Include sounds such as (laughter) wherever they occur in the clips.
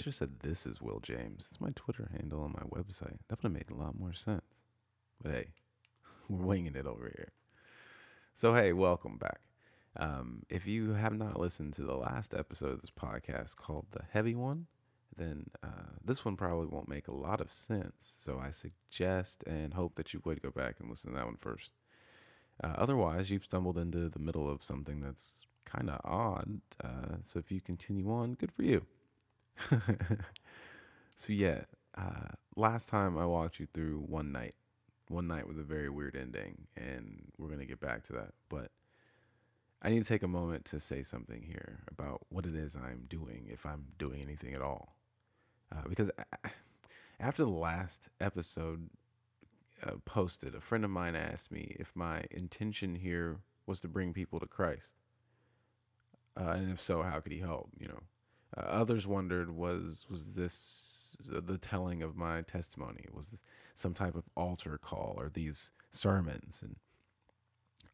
Should have said this is Will James. It's my Twitter handle on my website. That would have made a lot more sense. But hey, (laughs) we're winging it over here. So hey, welcome back. Um, if you have not listened to the last episode of this podcast called The Heavy One, then uh, this one probably won't make a lot of sense. So I suggest and hope that you would go back and listen to that one first. Uh, otherwise, you've stumbled into the middle of something that's kind of odd. Uh, so if you continue on, good for you. (laughs) so yeah, uh, last time I walked you through one night, one night with a very weird ending, and we're gonna get back to that. But I need to take a moment to say something here about what it is I'm doing, if I'm doing anything at all. Uh, because after the last episode uh, posted, a friend of mine asked me if my intention here was to bring people to Christ. Uh, and if so, how could he help? You know, uh, others wondered was was this the telling of my testimony? Was this some type of altar call or these sermons? And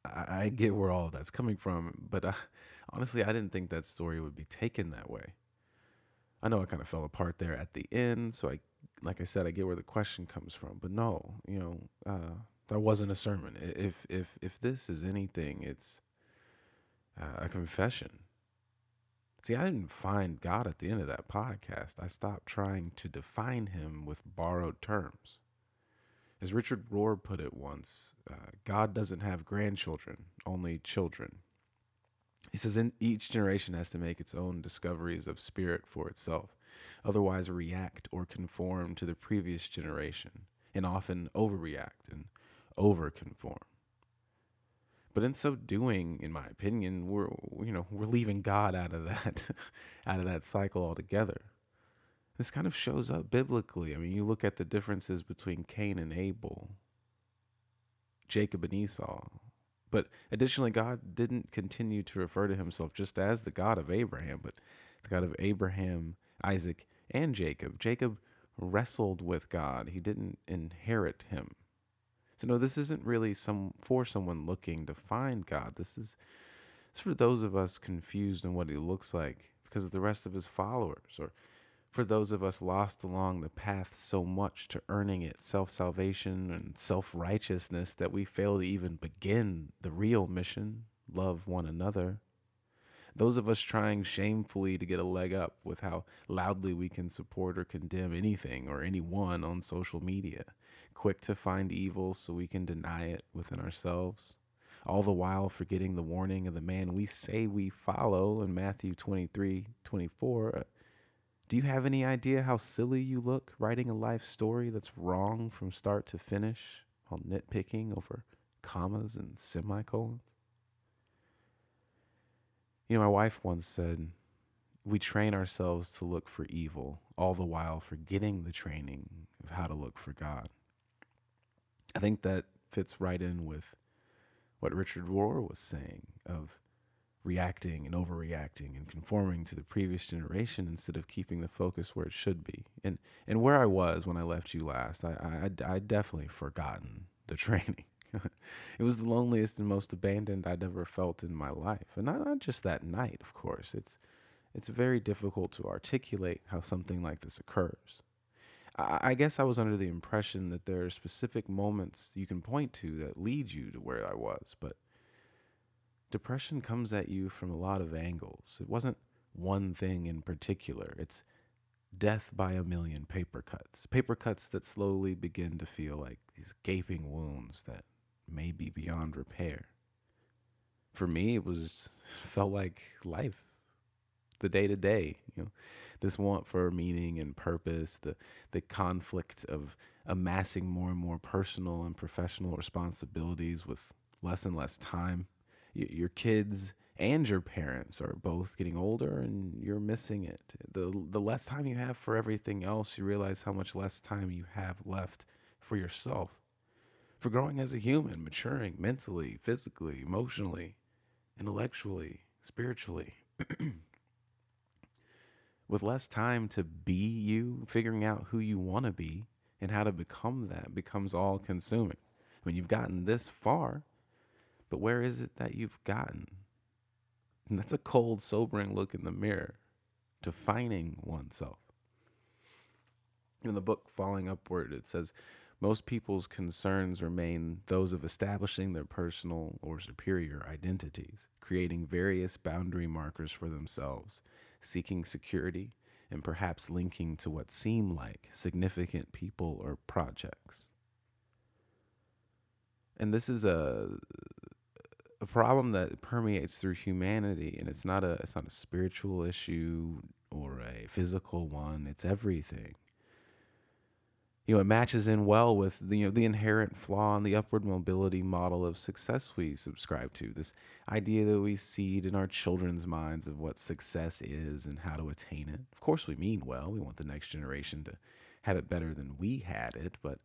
I, I get where all of that's coming from, but uh, honestly, I didn't think that story would be taken that way. I know I kind of fell apart there at the end, so I, like I said, I get where the question comes from. But no, you know, uh, that wasn't a sermon. If if if this is anything, it's uh, a confession. See, I didn't find God at the end of that podcast. I stopped trying to define Him with borrowed terms. As Richard Rohr put it once, uh, God doesn't have grandchildren, only children. He says in each generation has to make its own discoveries of spirit for itself, otherwise react or conform to the previous generation, and often overreact and overconform. But in so doing, in my opinion, we're you know we're leaving God out of that (laughs) out of that cycle altogether. This kind of shows up biblically. I mean, you look at the differences between Cain and Abel, Jacob and Esau. But additionally, God didn't continue to refer to himself just as the God of Abraham, but the God of Abraham, Isaac, and Jacob. Jacob wrestled with God, he didn't inherit him. So, no, this isn't really some for someone looking to find God. This is it's for those of us confused on what he looks like because of the rest of his followers, or for those of us lost along the path so much to earning it, self salvation and self righteousness, that we fail to even begin the real mission love one another. Those of us trying shamefully to get a leg up with how loudly we can support or condemn anything or anyone on social media, quick to find evil so we can deny it within ourselves, all the while forgetting the warning of the man we say we follow in Matthew 23 24 uh, do you have any idea how silly you look writing a life story that's wrong from start to finish while nitpicking over commas and semicolons? You know, my wife once said, We train ourselves to look for evil, all the while forgetting the training of how to look for God. I think that fits right in with what Richard Rohr was saying of reacting and overreacting and conforming to the previous generation instead of keeping the focus where it should be. And and where I was when I left you last, I I I definitely forgotten the (laughs) training. it was the loneliest and most abandoned I'd ever felt in my life, and not, not just that night, of course. It's it's very difficult to articulate how something like this occurs. I, guess I was under the impression that there are specific moments you can point to that lead you to where I was, but depression comes at you from a lot of angles. It wasn't one thing in particular. It's death by a million paper cuts. Paper cuts that slowly begin to feel like these gaping wounds that may be beyond repair. For me, it was (laughs) felt like life, the day to day, you know, this want for meaning and purpose, the the conflict of amassing more and more personal and professional responsibilities with less and less time your kids and your parents are both getting older and you're missing it. The the less time you have for everything else, you realize how much less time you have left for yourself. For growing as a human, maturing mentally, physically, emotionally, intellectually, spiritually. (clears throat) With less time to be you, figuring out who you want to be and how to become that becomes all consuming. I mean, you've gotten this far, but where is it that you've gotten? And that's a cold, sobering look in the mirror, defining oneself. In the book Falling Upward, it says most people's concerns remain those of establishing their personal or superior identities, creating various boundary markers for themselves, seeking security, and perhaps linking to what seem like significant people or projects. And this is a a problem that permeates through humanity and it's not a it's not a spiritual issue or a physical one, it's everything you know, it matches in well with the, you know, the inherent flaw in the upward mobility model of success we subscribe to. This idea that we seed in our children's minds of what success is and how to attain it. Of course, we mean well. We want the next generation to have it better than we had it, but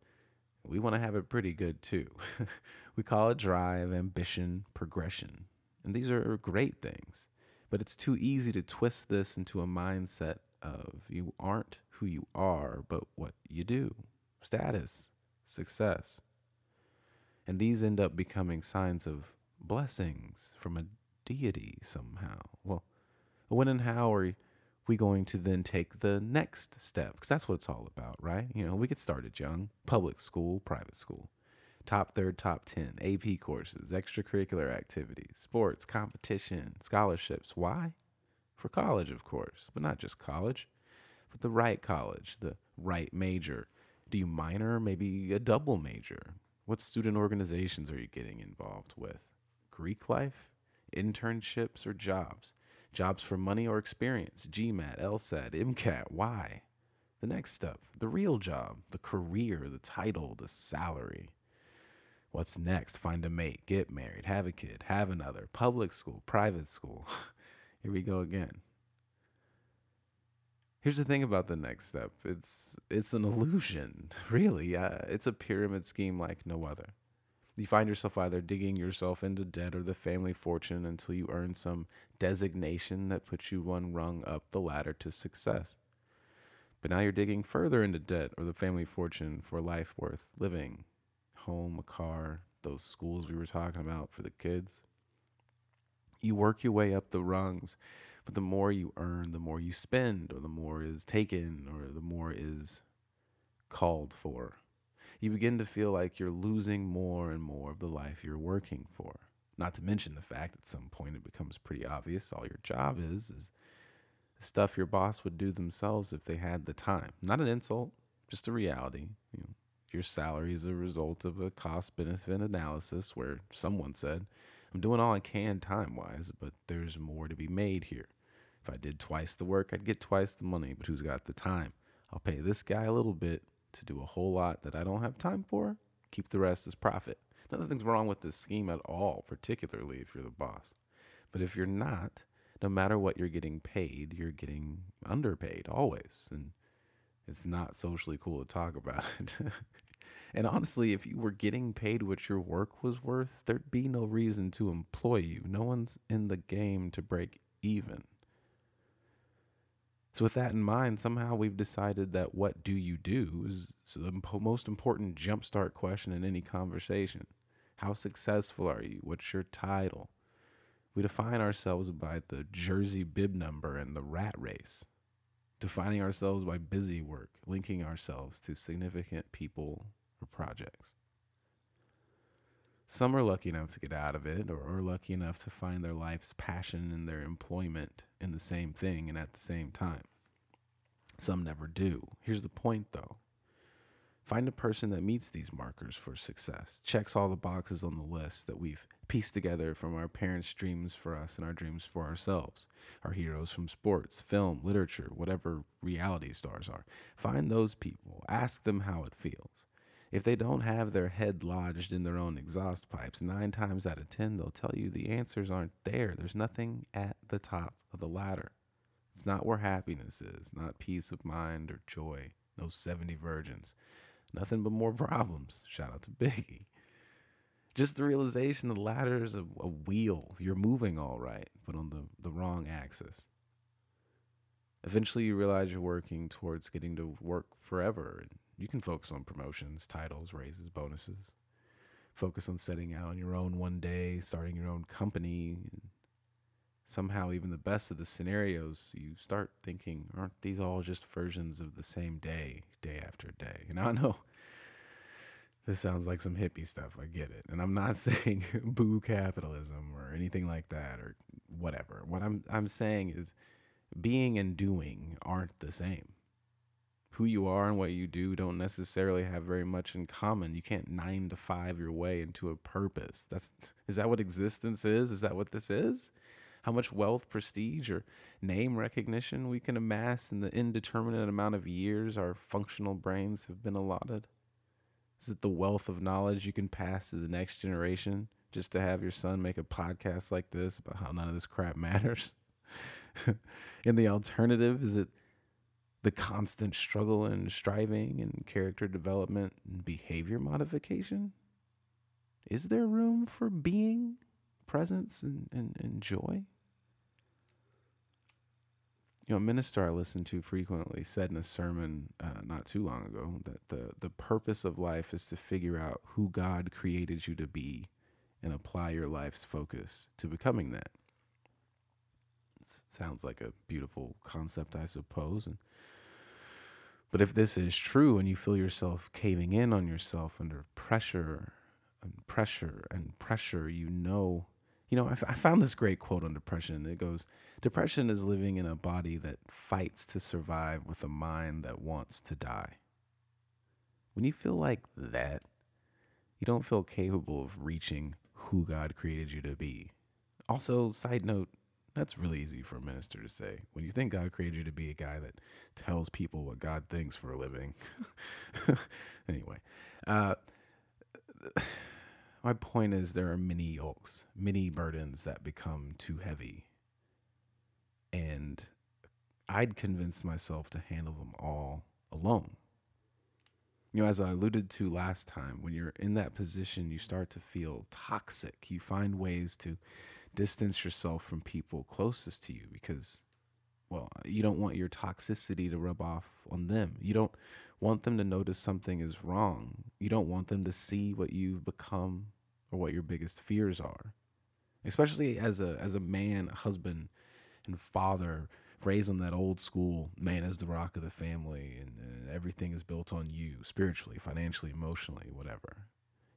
we want to have it pretty good too. (laughs) we call it drive, ambition, progression. And these are great things. But it's too easy to twist this into a mindset of you aren't who you are, but what you do status, success. And these end up becoming signs of blessings from a deity somehow. Well, when and how are we going to then take the next step? Because that's what it's all about, right? You know, we get started young public school, private school, top third, top 10, AP courses, extracurricular activities, sports, competition, scholarships. Why? For college, of course, but not just college, but the right college, the right major, do you minor? Maybe a double major? What student organizations are you getting involved with? Greek life? Internships or jobs? Jobs for money or experience? GMAT, LSAT, MCAT. Why? The next step, the real job, the career, the title, the salary. What's next? Find a mate, get married, have a kid, have another, public school, private school. (laughs) Here we go again. Here's the thing about the next step. It's it's an illusion, (laughs) really. Uh, it's a pyramid scheme like no other. You find yourself either digging yourself into debt or the family fortune until you earn some designation that puts you one rung up the ladder to success. But now you're digging further into debt or the family fortune for life worth living. Home, a car, those schools we were talking about for the kids. You work your way up the rungs but the more you earn, the more you spend, or the more is taken, or the more is called for. You begin to feel like you're losing more and more of the life you're working for. Not to mention the fact at some point it becomes pretty obvious all your job is is stuff your boss would do themselves if they had the time. Not an insult, just a reality. You know, your salary is a result of a cost benefit analysis where someone said, I'm doing all I can time wise, but there's more to be made here. If I did twice the work, I'd get twice the money, but who's got the time? I'll pay this guy a little bit to do a whole lot that I don't have time for, keep the rest as profit. Nothing's wrong with this scheme at all, particularly if you're the boss. But if you're not, no matter what you're getting paid, you're getting underpaid always. And it's not socially cool to talk about (laughs) it. And honestly, if you were getting paid what your work was worth, there'd be no reason to employ you. No one's in the game to break even. So, with that in mind, somehow we've decided that what do you do is the most important jumpstart question in any conversation. How successful are you? What's your title? We define ourselves by the jersey bib number and the rat race, defining ourselves by busy work, linking ourselves to significant people projects. Some are lucky enough to get out of it or are lucky enough to find their life's passion and their employment in the same thing and at the same time. Some never do. Here's the point though Find a person that meets these markers for success, checks all the boxes on the list that we've pieced together from our parents' dreams for us and our dreams for ourselves, our heroes from sports, film, literature, whatever reality stars are. Find those people, ask them how it feels. If they don't have their head lodged in their own exhaust pipes, nine times out of ten, they'll tell you the answers aren't there. There's nothing at the top of the ladder. It's not where happiness is, not peace of mind or joy, no 70 virgins. Nothing but more (laughs) problems. Shout out to Biggie. Just the realization the ladder is a, a wheel. You're moving all right, but on the, the wrong axis. Eventually, you realize you're working towards getting to work forever and you can focus on promotions, titles, raises, bonuses. Focus on setting out on your own one day, starting your own company, And somehow even the best of the scenarios, you start thinking, aren't these all just versions of the same day, day after day? And I know this sounds like some hippie stuff. I get it. And I'm not (laughs) saying boo capitalism or anything like that or whatever. What I'm I'm saying is being and doing aren't the same. Who you are and what you do don't necessarily have very much in common. You can't 9 to 5 your way into a purpose. That's is that what existence is? Is that what this is? How much wealth, prestige, or name recognition we can amass in the indeterminate amount of years our functional brains have been allotted? Is it the wealth of knowledge you can pass to the next generation just to have your son make a podcast like this about how none of this crap (laughs) matters? (laughs) In the alternative, is it the constant struggle and striving and character development and behavior modification? Is there room for being, presence, and, and, and joy? you know, a minister I listened to frequently said in a sermon uh, not too long ago that the, the purpose of life is to figure out who God created you to be and apply your life's focus to becoming that. It sounds like a beautiful concept, I suppose. And, but if this is true and you feel yourself caving in on yourself under pressure and pressure and pressure, you know you know, I, f- I found this great quote on depression. It goes, Depression is living in a body that fights to survive with a mind that wants to die. When you feel like that, you don't feel capable of reaching who God created you to be. Also, side note, that's really easy for a minister to say. When you think God created you to be a guy that tells people what God thinks for a living. (laughs) anyway, uh, my point is there are many yokes, many burdens that become too heavy. And I'd convince myself to handle them all alone. You know, as I alluded to last time, when you're in that position, you start to feel toxic. You find ways to distance yourself from people closest to you because, well, you don't want your toxicity to rub off on them. You don't want them to notice something is wrong. You don't want them to see what you've become or what your biggest fears are. Especially as a as a man, husband, and father raised on that old school man is the rock of the family and, and everything is built on you spiritually, financially, emotionally, whatever.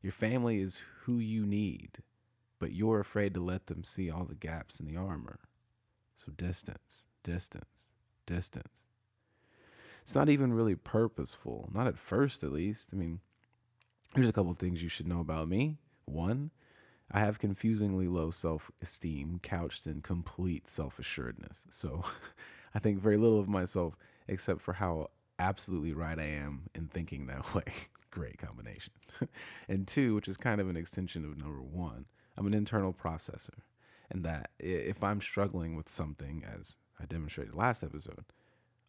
Your family is who you need, but you're afraid to let them see all the gaps in the armor. So distance, distance, distance. It's not even really purposeful, not at first at least. I mean, here's a couple things you should know about me. One, I have confusingly low self esteem couched in complete self assuredness. So (laughs) I think very little of myself except for how absolutely right I am in thinking that (laughs) way. Great combination. (laughs) and two, which is kind of an extension of number one, I'm an internal processor. And that if I'm struggling with something, as I demonstrated last episode,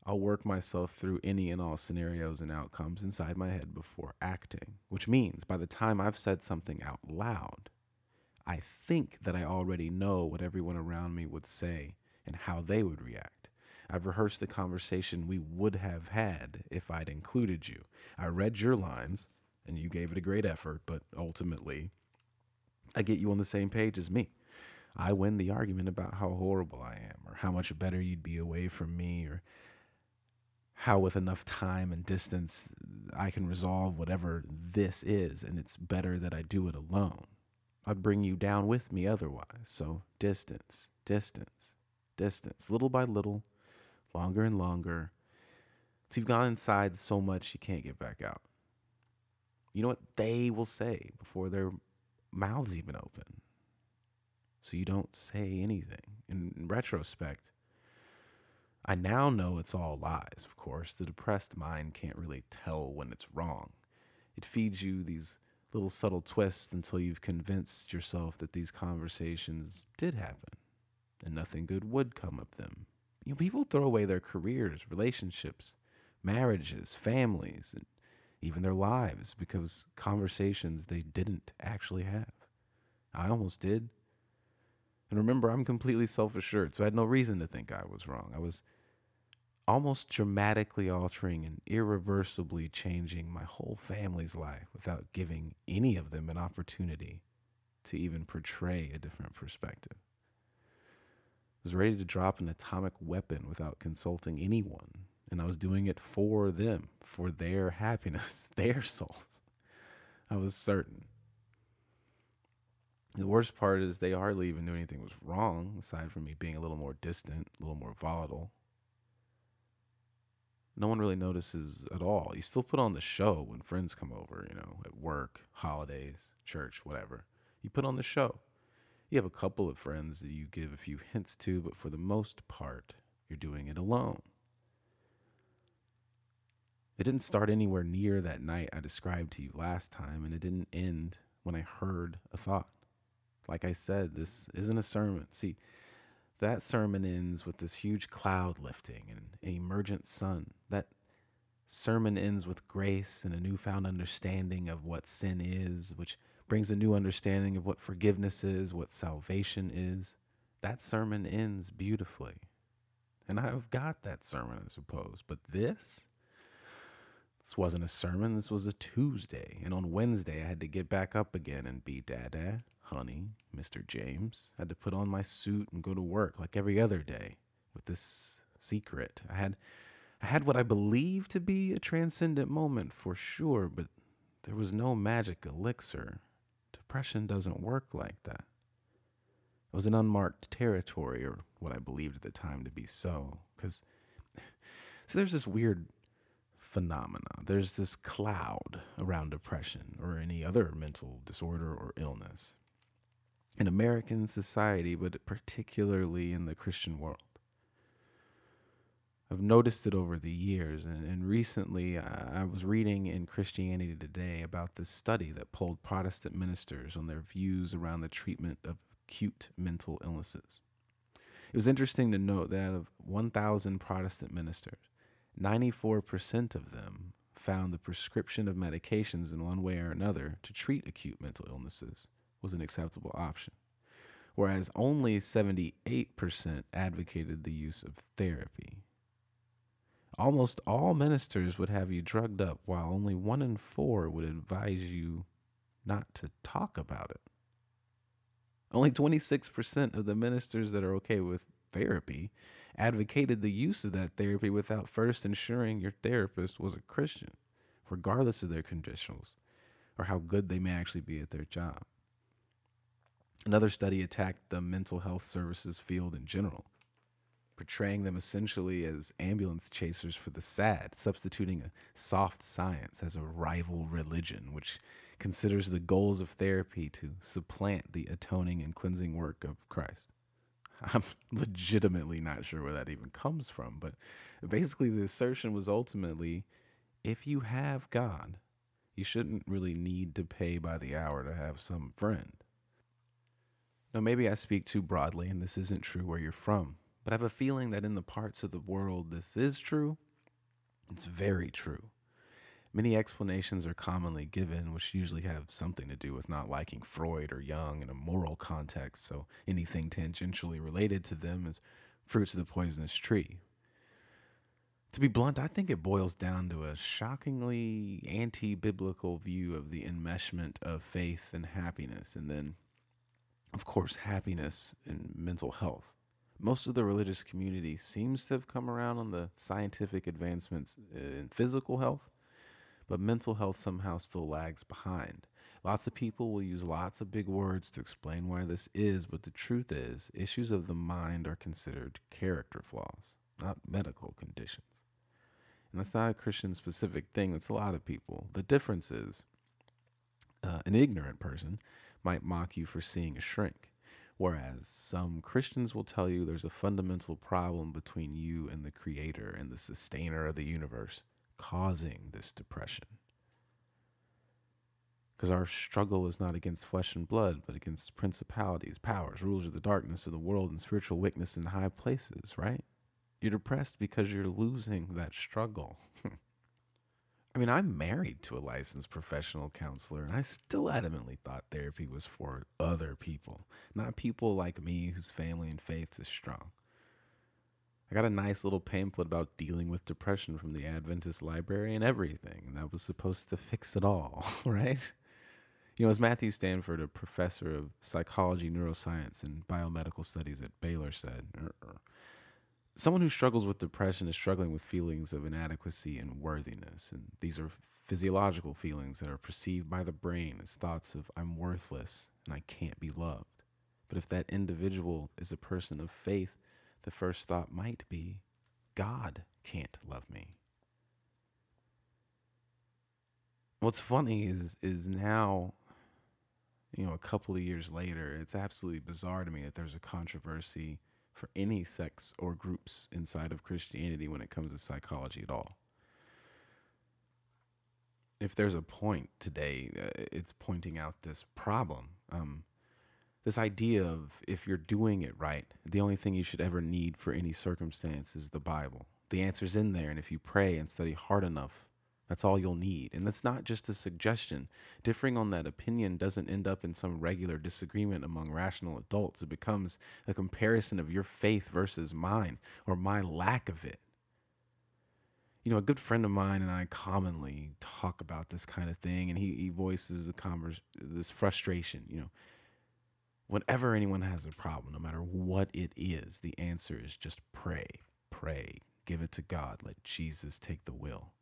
I'll work myself through any and all scenarios and outcomes inside my head before acting, which means by the time I've said something out loud, I think that I already know what everyone around me would say and how they would react. I've rehearsed the conversation we would have had if I'd included you. I read your lines and you gave it a great effort, but ultimately, I get you on the same page as me. I win the argument about how horrible I am, or how much better you'd be away from me, or how with enough time and distance I can resolve whatever this is, and it's better that I do it alone. I'd bring you down with me otherwise. So distance, distance, distance, little by little, longer and longer. So you've gone inside so much you can't get back out. You know what they will say before their mouths even open. So you don't say anything. In retrospect, I now know it's all lies, of course. The depressed mind can't really tell when it's wrong. It feeds you these little subtle twists until you've convinced yourself that these conversations did happen and nothing good would come of them. You know, people throw away their careers, relationships, marriages, families, and even their lives because conversations they didn't actually have. I almost did. And remember, I'm completely self assured, so I had no reason to think I was wrong. I was almost dramatically altering and irreversibly changing my whole family's life without giving any of them an opportunity to even portray a different perspective. I was ready to drop an atomic weapon without consulting anyone. And I was doing it for them, for their happiness, (laughs) their souls. I was certain. The worst part is they hardly even knew anything was wrong, aside from me being a little more distant, a little more volatile. No one really notices at all. You still put on the show when friends come over, you know, at work, holidays, church, whatever. You put on the show. You have a couple of friends that you give a few hints to, but for the most part, you're doing it alone. It didn't start anywhere near that night I described to you last time, and it didn't end when I heard a thought. Like I said, this isn't a sermon. See, that sermon ends with this huge cloud lifting and an emergent sun. That sermon ends with grace and a newfound understanding of what sin is, which brings a new understanding of what forgiveness is, what salvation is. That sermon ends beautifully. And I've got that sermon, I suppose. But this? This wasn't a sermon. This was a Tuesday. And on Wednesday, I had to get back up again and be dad honey, Mr. James. I had to put on my suit and go to work like every other day with this secret. I had I had what I believed to be a transcendent moment for sure, but there was no magic elixir. Depression doesn't work like that. It was an unmarked territory, or what I believed at the time to be so. Because, so (laughs) there's this weird phenomena. There's this cloud around depression or any other mental disorder or illness in American society, but particularly in the Christian world. I've noticed it over the years, and, and recently I, I was reading in Christianity Today about this study that polled Protestant ministers on their views around the treatment of acute mental illnesses. It was interesting to note that of 1,000 Protestant ministers, 94% of them found the prescription of medications in one way or another to treat acute mental illnesses was an acceptable option, whereas only 78% advocated the use of therapy. Almost all ministers would have you drugged up, while only one in four would advise you not to talk about it. Only 26% of the ministers that are okay with therapy advocated the use of that therapy without first ensuring your therapist was a Christian, regardless of their credentials or how good they may actually be at their job. Another study attacked the mental health services field in general, portraying them essentially as ambulance chasers for the sad, substituting a soft science as a rival religion, which considers the goals of therapy to supplant the atoning and cleansing work of Christ. (laughs) I'm legitimately not sure where that even comes from, but basically, the assertion was ultimately if you have God, you shouldn't really need to pay by the hour to have some friend. Now, maybe I speak too broadly and this isn't true where you're from, but I have a feeling that in the parts of the world this is true, it's very true. Many explanations are commonly given, which usually have something to do with not liking Freud or Jung in a moral context, so anything tangentially related to them is fruits of the poisonous tree. To be blunt, I think it boils down to a shockingly anti biblical view of the enmeshment of faith and happiness, and then of course, happiness and mental health. Most of the religious community seems to have come around on the scientific advancements in physical health, but mental health somehow still lags behind. Lots of people will use lots of big words to explain why this is, but the truth is, issues of the mind are considered character flaws, not medical conditions. And that's not a Christian specific thing, that's a lot of people. The difference is uh, an ignorant person might mock you for seeing a shrink. Whereas some Christians will tell you there's a fundamental problem between you and the creator and the sustainer of the universe causing this depression. Because our struggle is not against flesh and blood, but against principalities, powers, rulers of the darkness of the world, and spiritual wickedness in high places, right? You're depressed because you're losing that struggle. (laughs) I mean, I'm married to a licensed professional counselor, and I still adamantly thought therapy was for other people, not people like me whose family and faith is strong. I got a nice little pamphlet about dealing with depression from the Adventist library and everything, and that was supposed to fix it all, (laughs) right? You know, as Matthew Stanford, a professor of psychology, neuroscience, and biomedical studies at Baylor, said, er, er, someone who struggles with depression is struggling with feelings of inadequacy and worthiness. And these are physiological feelings that are perceived by the brain as thoughts of, I'm worthless and I can't be loved. But if that individual is a person of faith, the first thought might be, God can't love me. What's funny is is now you know, a couple of years later, it's absolutely bizarre to me that there's a controversy for any sects or groups inside of Christianity when it comes to psychology at all. If there's a point today, uh, it's pointing out this problem. Um, this idea of if you're doing it right, the only thing you should ever need for any circumstance is the Bible. The answer's in there, and if you pray and study hard enough, that's all you'll need. And that's not just a suggestion. Differing on that opinion doesn't end up in some regular disagreement among rational adults. It becomes a comparison of your faith versus mine or my lack of it. You know, a good friend of mine and I commonly talk about this kind of thing, and he, he voices a converse, this frustration. You know, whenever anyone has a problem, no matter what it is, the answer is just pray, pray, give it to God, let Jesus take the will.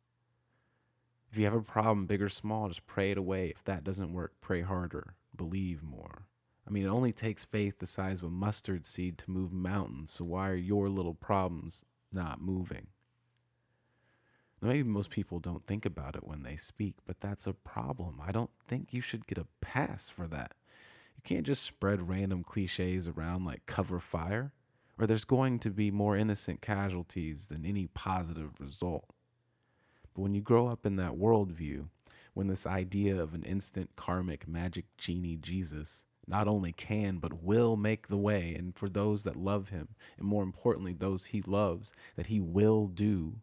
If you have a problem, big or small, just pray it away. If that doesn't work, pray harder, believe more. I mean, it only takes faith the size of a mustard seed to move mountains. So why are your little problems not moving? Now, maybe most people don't think about it when they speak, but that's a problem. I don't think you should get a pass for that. You can't just spread random cliches around like cover fire, or there's going to be more innocent casualties than any positive result. But when you grow up in that worldview, when this idea of an instant karmic magic genie Jesus not only can but will make the way, and for those that love him, and more importantly, those he loves, that he will do,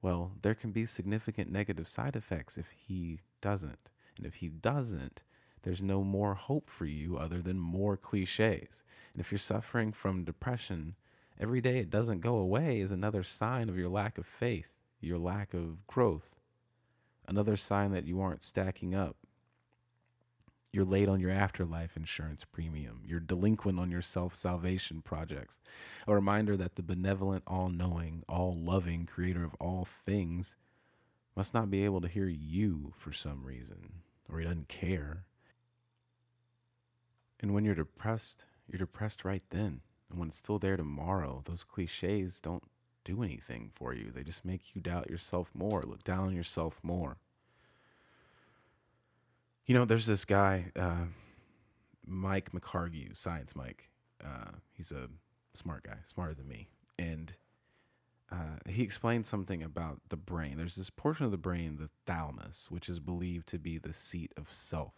well, there can be significant negative side effects if he doesn't. And if he doesn't, there's no more hope for you other than more cliches. And if you're suffering from depression, every day it doesn't go away is another sign of your lack of faith your lack of growth. Another sign that you aren't stacking up. You're late on your afterlife insurance premium. You're delinquent on your self salvation projects. A reminder that the benevolent, all knowing, all loving creator of all things must not be able to hear you for some reason, or he doesn't care. And when you're depressed, you're depressed right then. And when it's still there tomorrow, those cliches don't do anything for you. They just make you doubt yourself more, look down on yourself more. You know, there's this guy, uh, Mike McHargue, Science Mike. Uh, he's a smart guy, smarter than me. And uh, he explained something about the brain. There's this portion of the brain, the thalamus, which is believed to be the seat of self.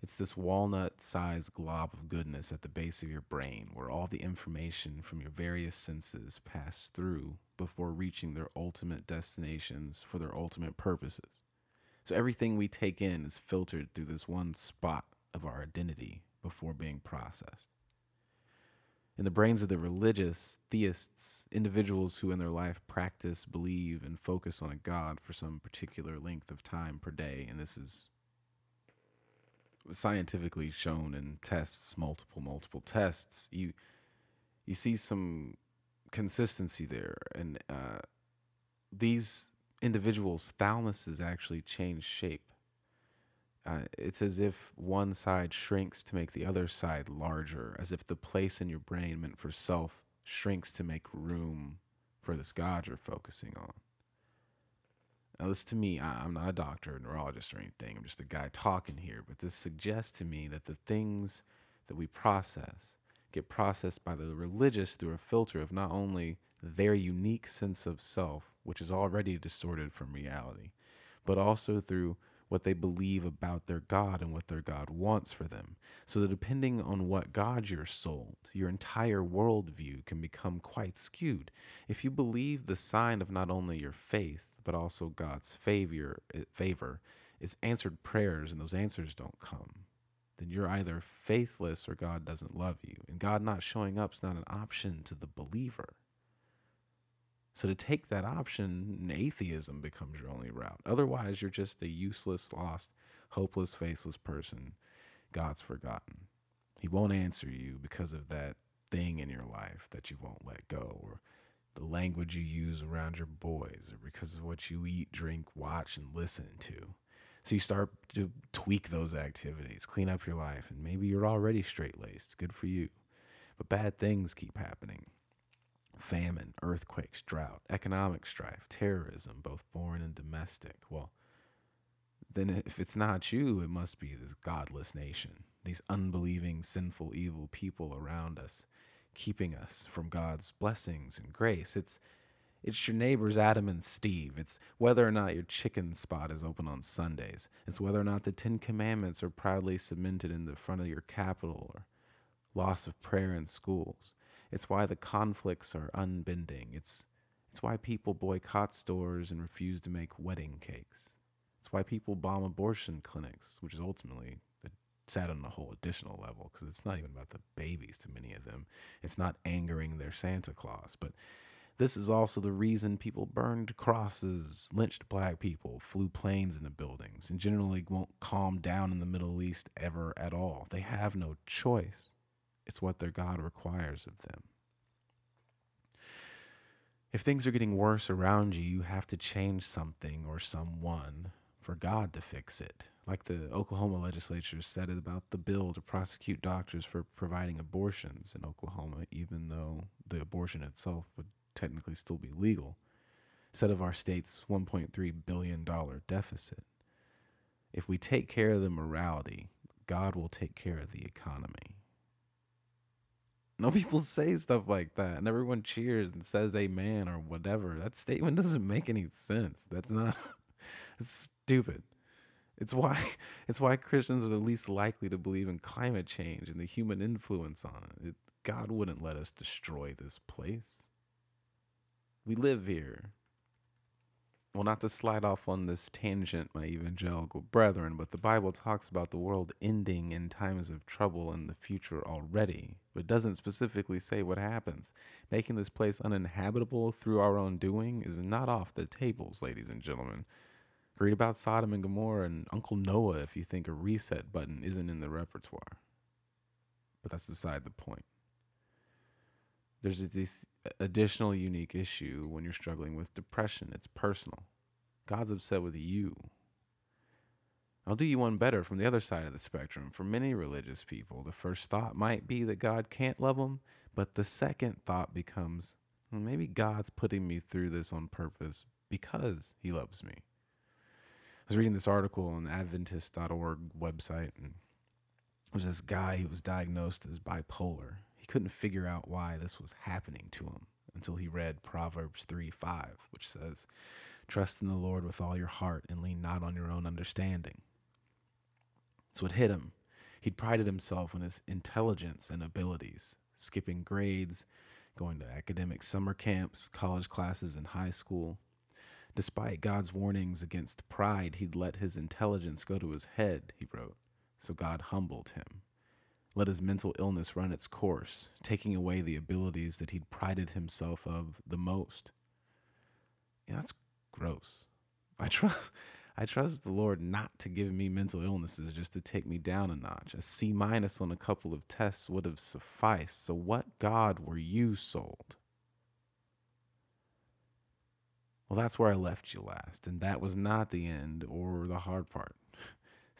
It's this walnut sized glob of goodness at the base of your brain where all the information from your various senses pass through before reaching their ultimate destinations for their ultimate purposes. So everything we take in is filtered through this one spot of our identity before being processed. In the brains of the religious, theists, individuals who in their life practice, believe, and focus on a God for some particular length of time per day, and this is scientifically shown in tests, multiple, multiple tests, you you see some consistency there, and uh, these individuals' thalamuses actually change shape. Uh, it's as if one side shrinks to make the other side larger, as if the place in your brain meant for self shrinks to make room for this God you're focusing on. Now, this to me, I, am not a doctor, a neurologist, or anything. I'm just a guy talking here. But this suggests to me that the things that we process get processed by the religious through a filter of not only their unique sense of self, which is already distorted from reality, but also through what they believe about their God and what their God wants for them. So that depending on what God you're sold, your entire worldview can become quite skewed. If you believe the sign of not only your faith, but also God's favor, eh, favor is answered prayers and those answers don't come, then you're either faithless or God doesn't love you. And God not showing up is not an option to the believer. So to take that option, atheism becomes your only route. Otherwise, you're just a useless, lost, hopeless, faceless person, God's forgotten. He won't answer you because of that thing in your life that you won't let go, or the language you use around your boys, or because of what you eat, drink, watch, and listen to. So you start to tweak those activities, clean up your life, and maybe you're already straight laced. Good for you. But bad things keep happening famine, earthquakes, drought, economic strife, terrorism, both foreign and domestic. Well, then if it's not you, it must be this godless nation, these unbelieving, sinful, evil people around us, keeping us from God's blessings and grace. It's it's your neighbors Adam and Steve. It's whether or not your chicken spot is open on Sundays. It's whether or not the Ten Commandments are proudly cemented in the front of your Capitol or loss of prayer in schools. It's why the conflicts are unbending. It's, it's why people boycott stores and refuse to make wedding cakes. It's why people bomb abortion clinics, which is ultimately sad on a whole additional level because it's not even about the babies to many of them. It's not angering their Santa Claus, but this is also the reason people burned crosses, lynched black people, flew planes into buildings, and generally won't calm down in the Middle East ever at all. They have no choice. It's what their God requires of them. If things are getting worse around you, you have to change something or someone for God to fix it. Like the Oklahoma legislature said it about the bill to prosecute doctors for providing abortions in Oklahoma, even though the abortion itself would technically still be legal, instead of our state's $1.3 billion deficit. If we take care of the morality, God will take care of the economy. No (laughs) people say stuff like that, and everyone cheers and says amen or whatever. That statement doesn't make any sense. That's not, (laughs) it's stupid. It's why (laughs) it's why Christians are the least likely to believe in climate change and the human influence on it. it. God wouldn't let us destroy this place. We live here well, not to slide off on this tangent, my evangelical brethren, but the Bible talks about the world ending in times of trouble in the future already, but doesn't specifically say what happens. Making this place uninhabitable through our own doing is not off the tables, ladies and gentlemen. Read about Sodom and Gomorrah and Uncle Noah if you think a reset button isn't in the repertoire. But that's beside the point. There's this additional unique issue when you're struggling with depression. It's personal. God's upset with you. I'll do you one better from the other side of the spectrum. For many religious people, the first thought might be that God can't love them, but the second thought becomes well, maybe God's putting me through this on purpose because he loves me. I was reading this article on the Adventist.org website, and there was this guy who was diagnosed as bipolar He couldn't figure out why this was happening to him until he read Proverbs 3 5, which says, Trust in the Lord with all your heart and lean not on your own understanding. So it hit him. He'd prided himself on his intelligence and abilities, skipping grades, going to academic summer camps, college classes, and high school. Despite God's warnings against pride, he'd let his intelligence go to his head, he wrote. So God humbled him let his mental illness run its course, taking away the abilities that he'd prided himself of the most. Yeah, that's gross. I trust I trust the Lord not to give me mental illnesses just to take me down a notch. A C minus on a couple of tests would have sufficed. So what God were you sold? Well, that's where I left you last, and that was not the end or the hard part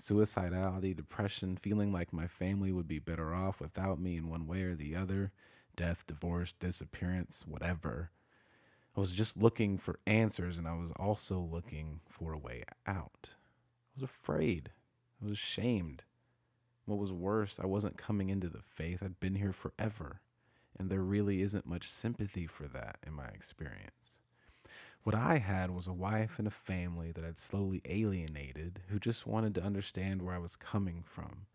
suicidality, depression, feeling like my family would be better off without me in one way or the other, death, divorce, disappearance, whatever. I was just looking for answers and I was also looking for a way out. I was afraid. I was ashamed. What was worse, I wasn't coming into the faith. I'd been here forever. And there really isn't much sympathy for that in my experience. What I had was a wife and a family that I'd slowly alienated who just wanted to understand where I was coming from.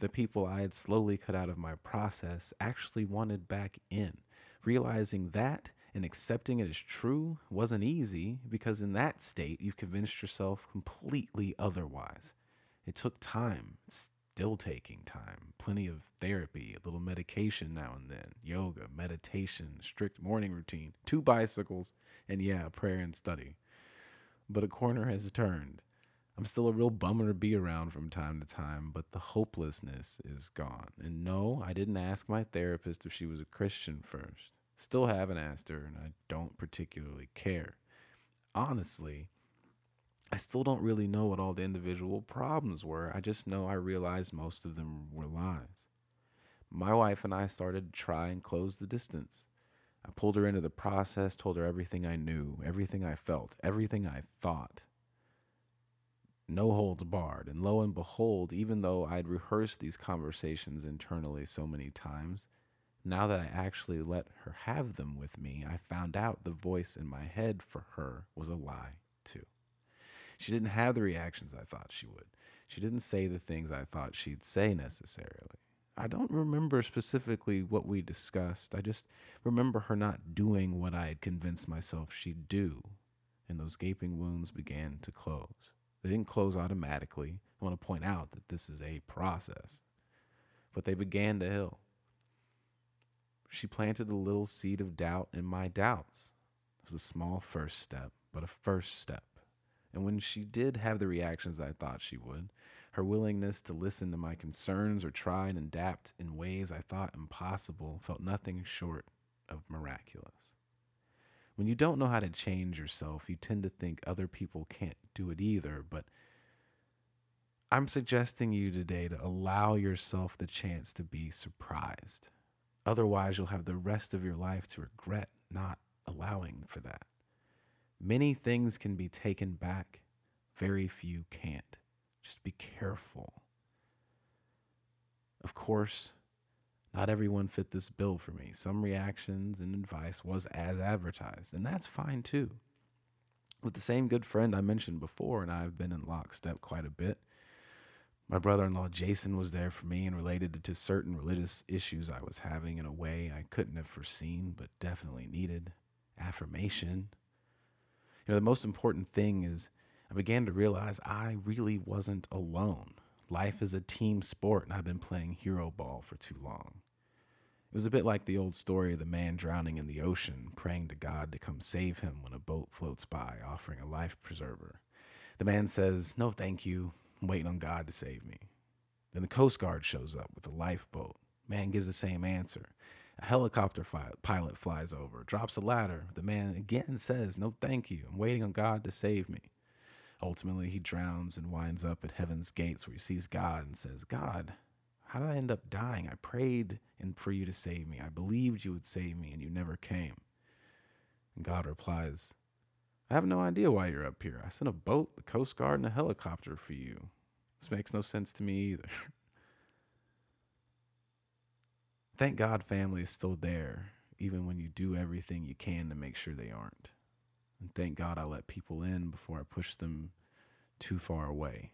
The people I had slowly cut out of my process actually wanted back in. Realizing that and accepting it as true wasn't easy because in that state you've convinced yourself completely otherwise. It took time. Still taking time. Plenty of therapy, a little medication now and then, yoga, meditation, strict morning routine, two bicycles, and yeah, prayer and study. But a corner has turned. I'm still a real bummer to be around from time to time, but the hopelessness is gone. And no, I didn't ask my therapist if she was a Christian first. Still haven't asked her, and I don't particularly care. Honestly, I still don't really know what all the individual problems were. I just know I realized most of them were lies. My wife and I started to try and close the distance. I pulled her into the process, told her everything I knew, everything I felt, everything I thought no holds barred. And lo and behold, even though I'd rehearsed these conversations internally so many times, now that I actually let her have them with me, I found out the voice in my head for her was a lie, too. She didn't have the reactions I thought she would. She didn't say the things I thought she'd say necessarily. I don't remember specifically what we discussed. I just remember her not doing what I had convinced myself she'd do, and those gaping wounds began to close. They didn't close automatically. I want to point out that this is a process, but they began to heal. She planted a little seed of doubt in my doubts. It was a small first step, but a first step. And when she did have the reactions I thought she would, her willingness to listen to my concerns or try and adapt in ways I thought impossible felt nothing short of miraculous. When you don't know how to change yourself, you tend to think other people can't do it either. But I'm suggesting you today to allow yourself the chance to be surprised. Otherwise, you'll have the rest of your life to regret not allowing for that. Many things can be taken back, very few can't. Just be careful. Of course, not everyone fit this bill for me. Some reactions and advice was as advertised, and that's fine too. With the same good friend I mentioned before, and I've been in lockstep quite a bit. My brother in law Jason was there for me and related to certain religious issues I was having in a way I couldn't have foreseen, but definitely needed. Affirmation. You know, the most important thing is I began to realize I really wasn't alone. Life is a team sport, and I've been playing hero ball for too long. It was a bit like the old story of the man drowning in the ocean, praying to God to come save him when a boat floats by, offering a life preserver. The man says, No, thank you. I'm waiting on God to save me. Then the Coast Guard shows up with a lifeboat. Man gives the same answer. A helicopter fi- pilot flies over, drops a ladder. The man again says, No, thank you. I'm waiting on God to save me. Ultimately, he drowns and winds up at heaven's gates where he sees God and says, God, how did I end up dying? I prayed and for you to save me. I believed you would save me and you never came. And God replies, I have no idea why you're up here. I sent a boat, the Coast Guard, and a helicopter for you. This makes no sense to me either. (laughs) Thank God family is still there, even when you do everything you can to make sure they aren't. And thank God I let people in before I push them too far away.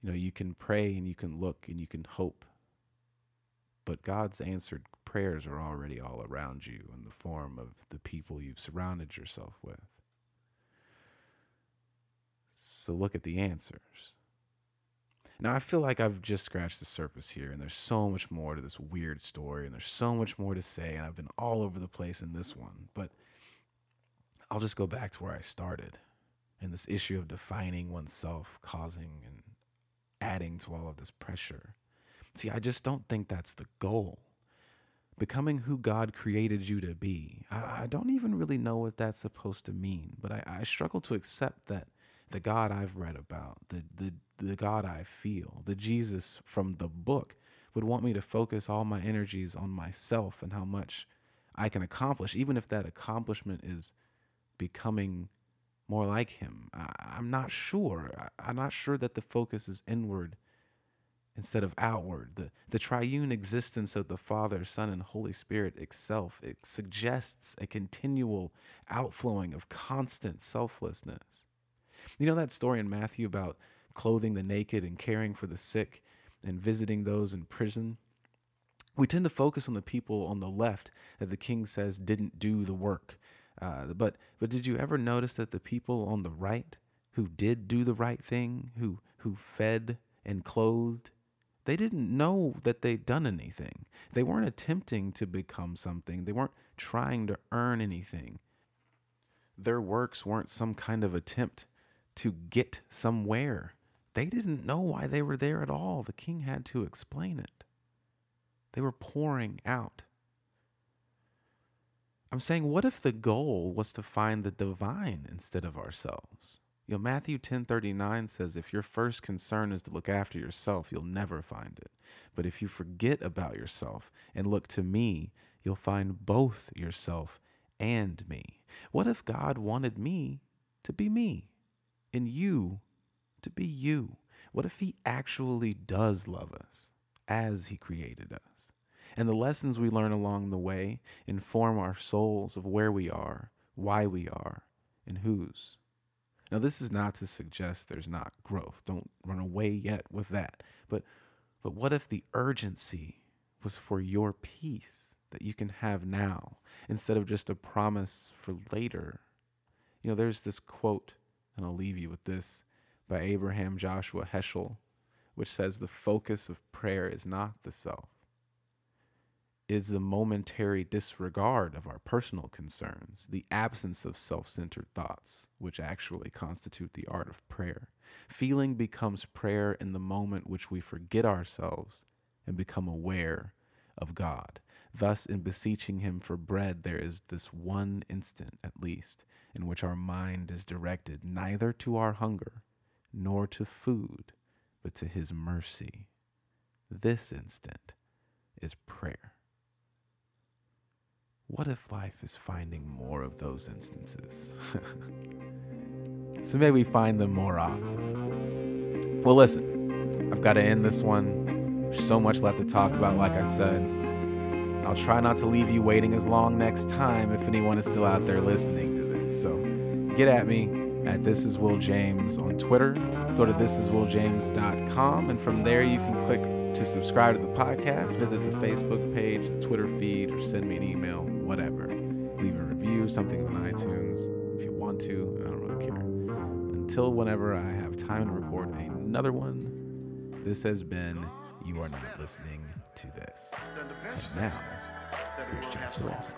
You know, you can pray and you can look and you can hope, but God's answered prayers are already all around you in the form of the people you've surrounded yourself with. So look at the answers. Now, I feel like I've just scratched the surface here, and there's so much more to this weird story, and there's so much more to say, and I've been all over the place in this one. But I'll just go back to where I started and this issue of defining oneself, causing and adding to all of this pressure. See, I just don't think that's the goal. Becoming who God created you to be. I, I don't even really know what that's supposed to mean, but I, I struggle to accept that the God I've read about, the, the, the God I feel, the Jesus from the book would want me to focus all my energies on myself and how much I can accomplish, even if that accomplishment is becoming more like him. I, am not sure. I, I'm not sure that the focus is inward instead of outward. The, the triune existence of the Father, Son, and Holy Spirit itself, it suggests a continual outflowing of constant selflessness. You know that story in Matthew about clothing the naked and caring for the sick and visiting those in prison? We tend to focus on the people on the left that the king says didn't do the work. Uh, but but did you ever notice that the people on the right who did do the right thing, who who fed and clothed, they didn't know that they'd done anything. They weren't attempting to become something. They weren't trying to earn anything. Their works weren't some kind of attempt to get somewhere. They didn't know why they were there at all. The king had to explain it. They were pouring out. I'm saying, what if the goal was to find the divine instead of ourselves? You know, Matthew 10:39 says if your first concern is to look after yourself, you'll never find it. But if you forget about yourself and look to me, you'll find both yourself and me. What if God wanted me to be me and you to be you? What if he actually does love us as he created us? And the lessons we learn along the way inform our souls of where we are, why we are, and whose. Now, this is not to suggest there's not growth. Don't run away yet with that. But, but what if the urgency was for your peace that you can have now instead of just a promise for later? You know, there's this quote, and I'll leave you with this by Abraham Joshua Heschel, which says, The focus of prayer is not the self is the momentary disregard of our personal concerns, the absence of self centered thoughts, which actually constitute the art of prayer. Feeling becomes prayer in the moment which we forget ourselves and become aware of God. Thus, in beseeching Him for bread, there is this one instant, at least, in which our mind is directed neither to our hunger nor to food, but to His mercy. This instant is prayer. What if life is finding more of those instances? (laughs) so maybe we find them more often. Well, listen, I've got to end this one. There's so much left to talk about, like I said. I'll try not to leave you waiting as long next time if anyone is still out there listening to this. So get at me at This Is Will James on Twitter. Go to thisiswilljames.com, and from there you can click to subscribe to the podcast, visit the Facebook page, the Twitter feed, or send me an email, whatever. Leave a review, something on iTunes if you want to. I don't really care. Until whenever I have time to record another one, this has been You Are Not Listening to This. And now, here's Chance the Rapper.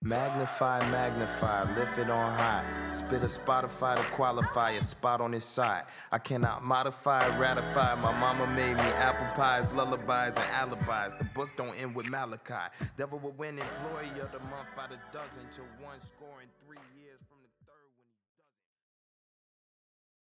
Magnify, magnify, lift it on high. Spit a Spotify to qualify a spot on his side. I cannot modify, ratify. My mama made me apple pies, lullabies, and alibis. The book don't end with Malachi. Devil will win employee of the month by the dozen to one scoring three.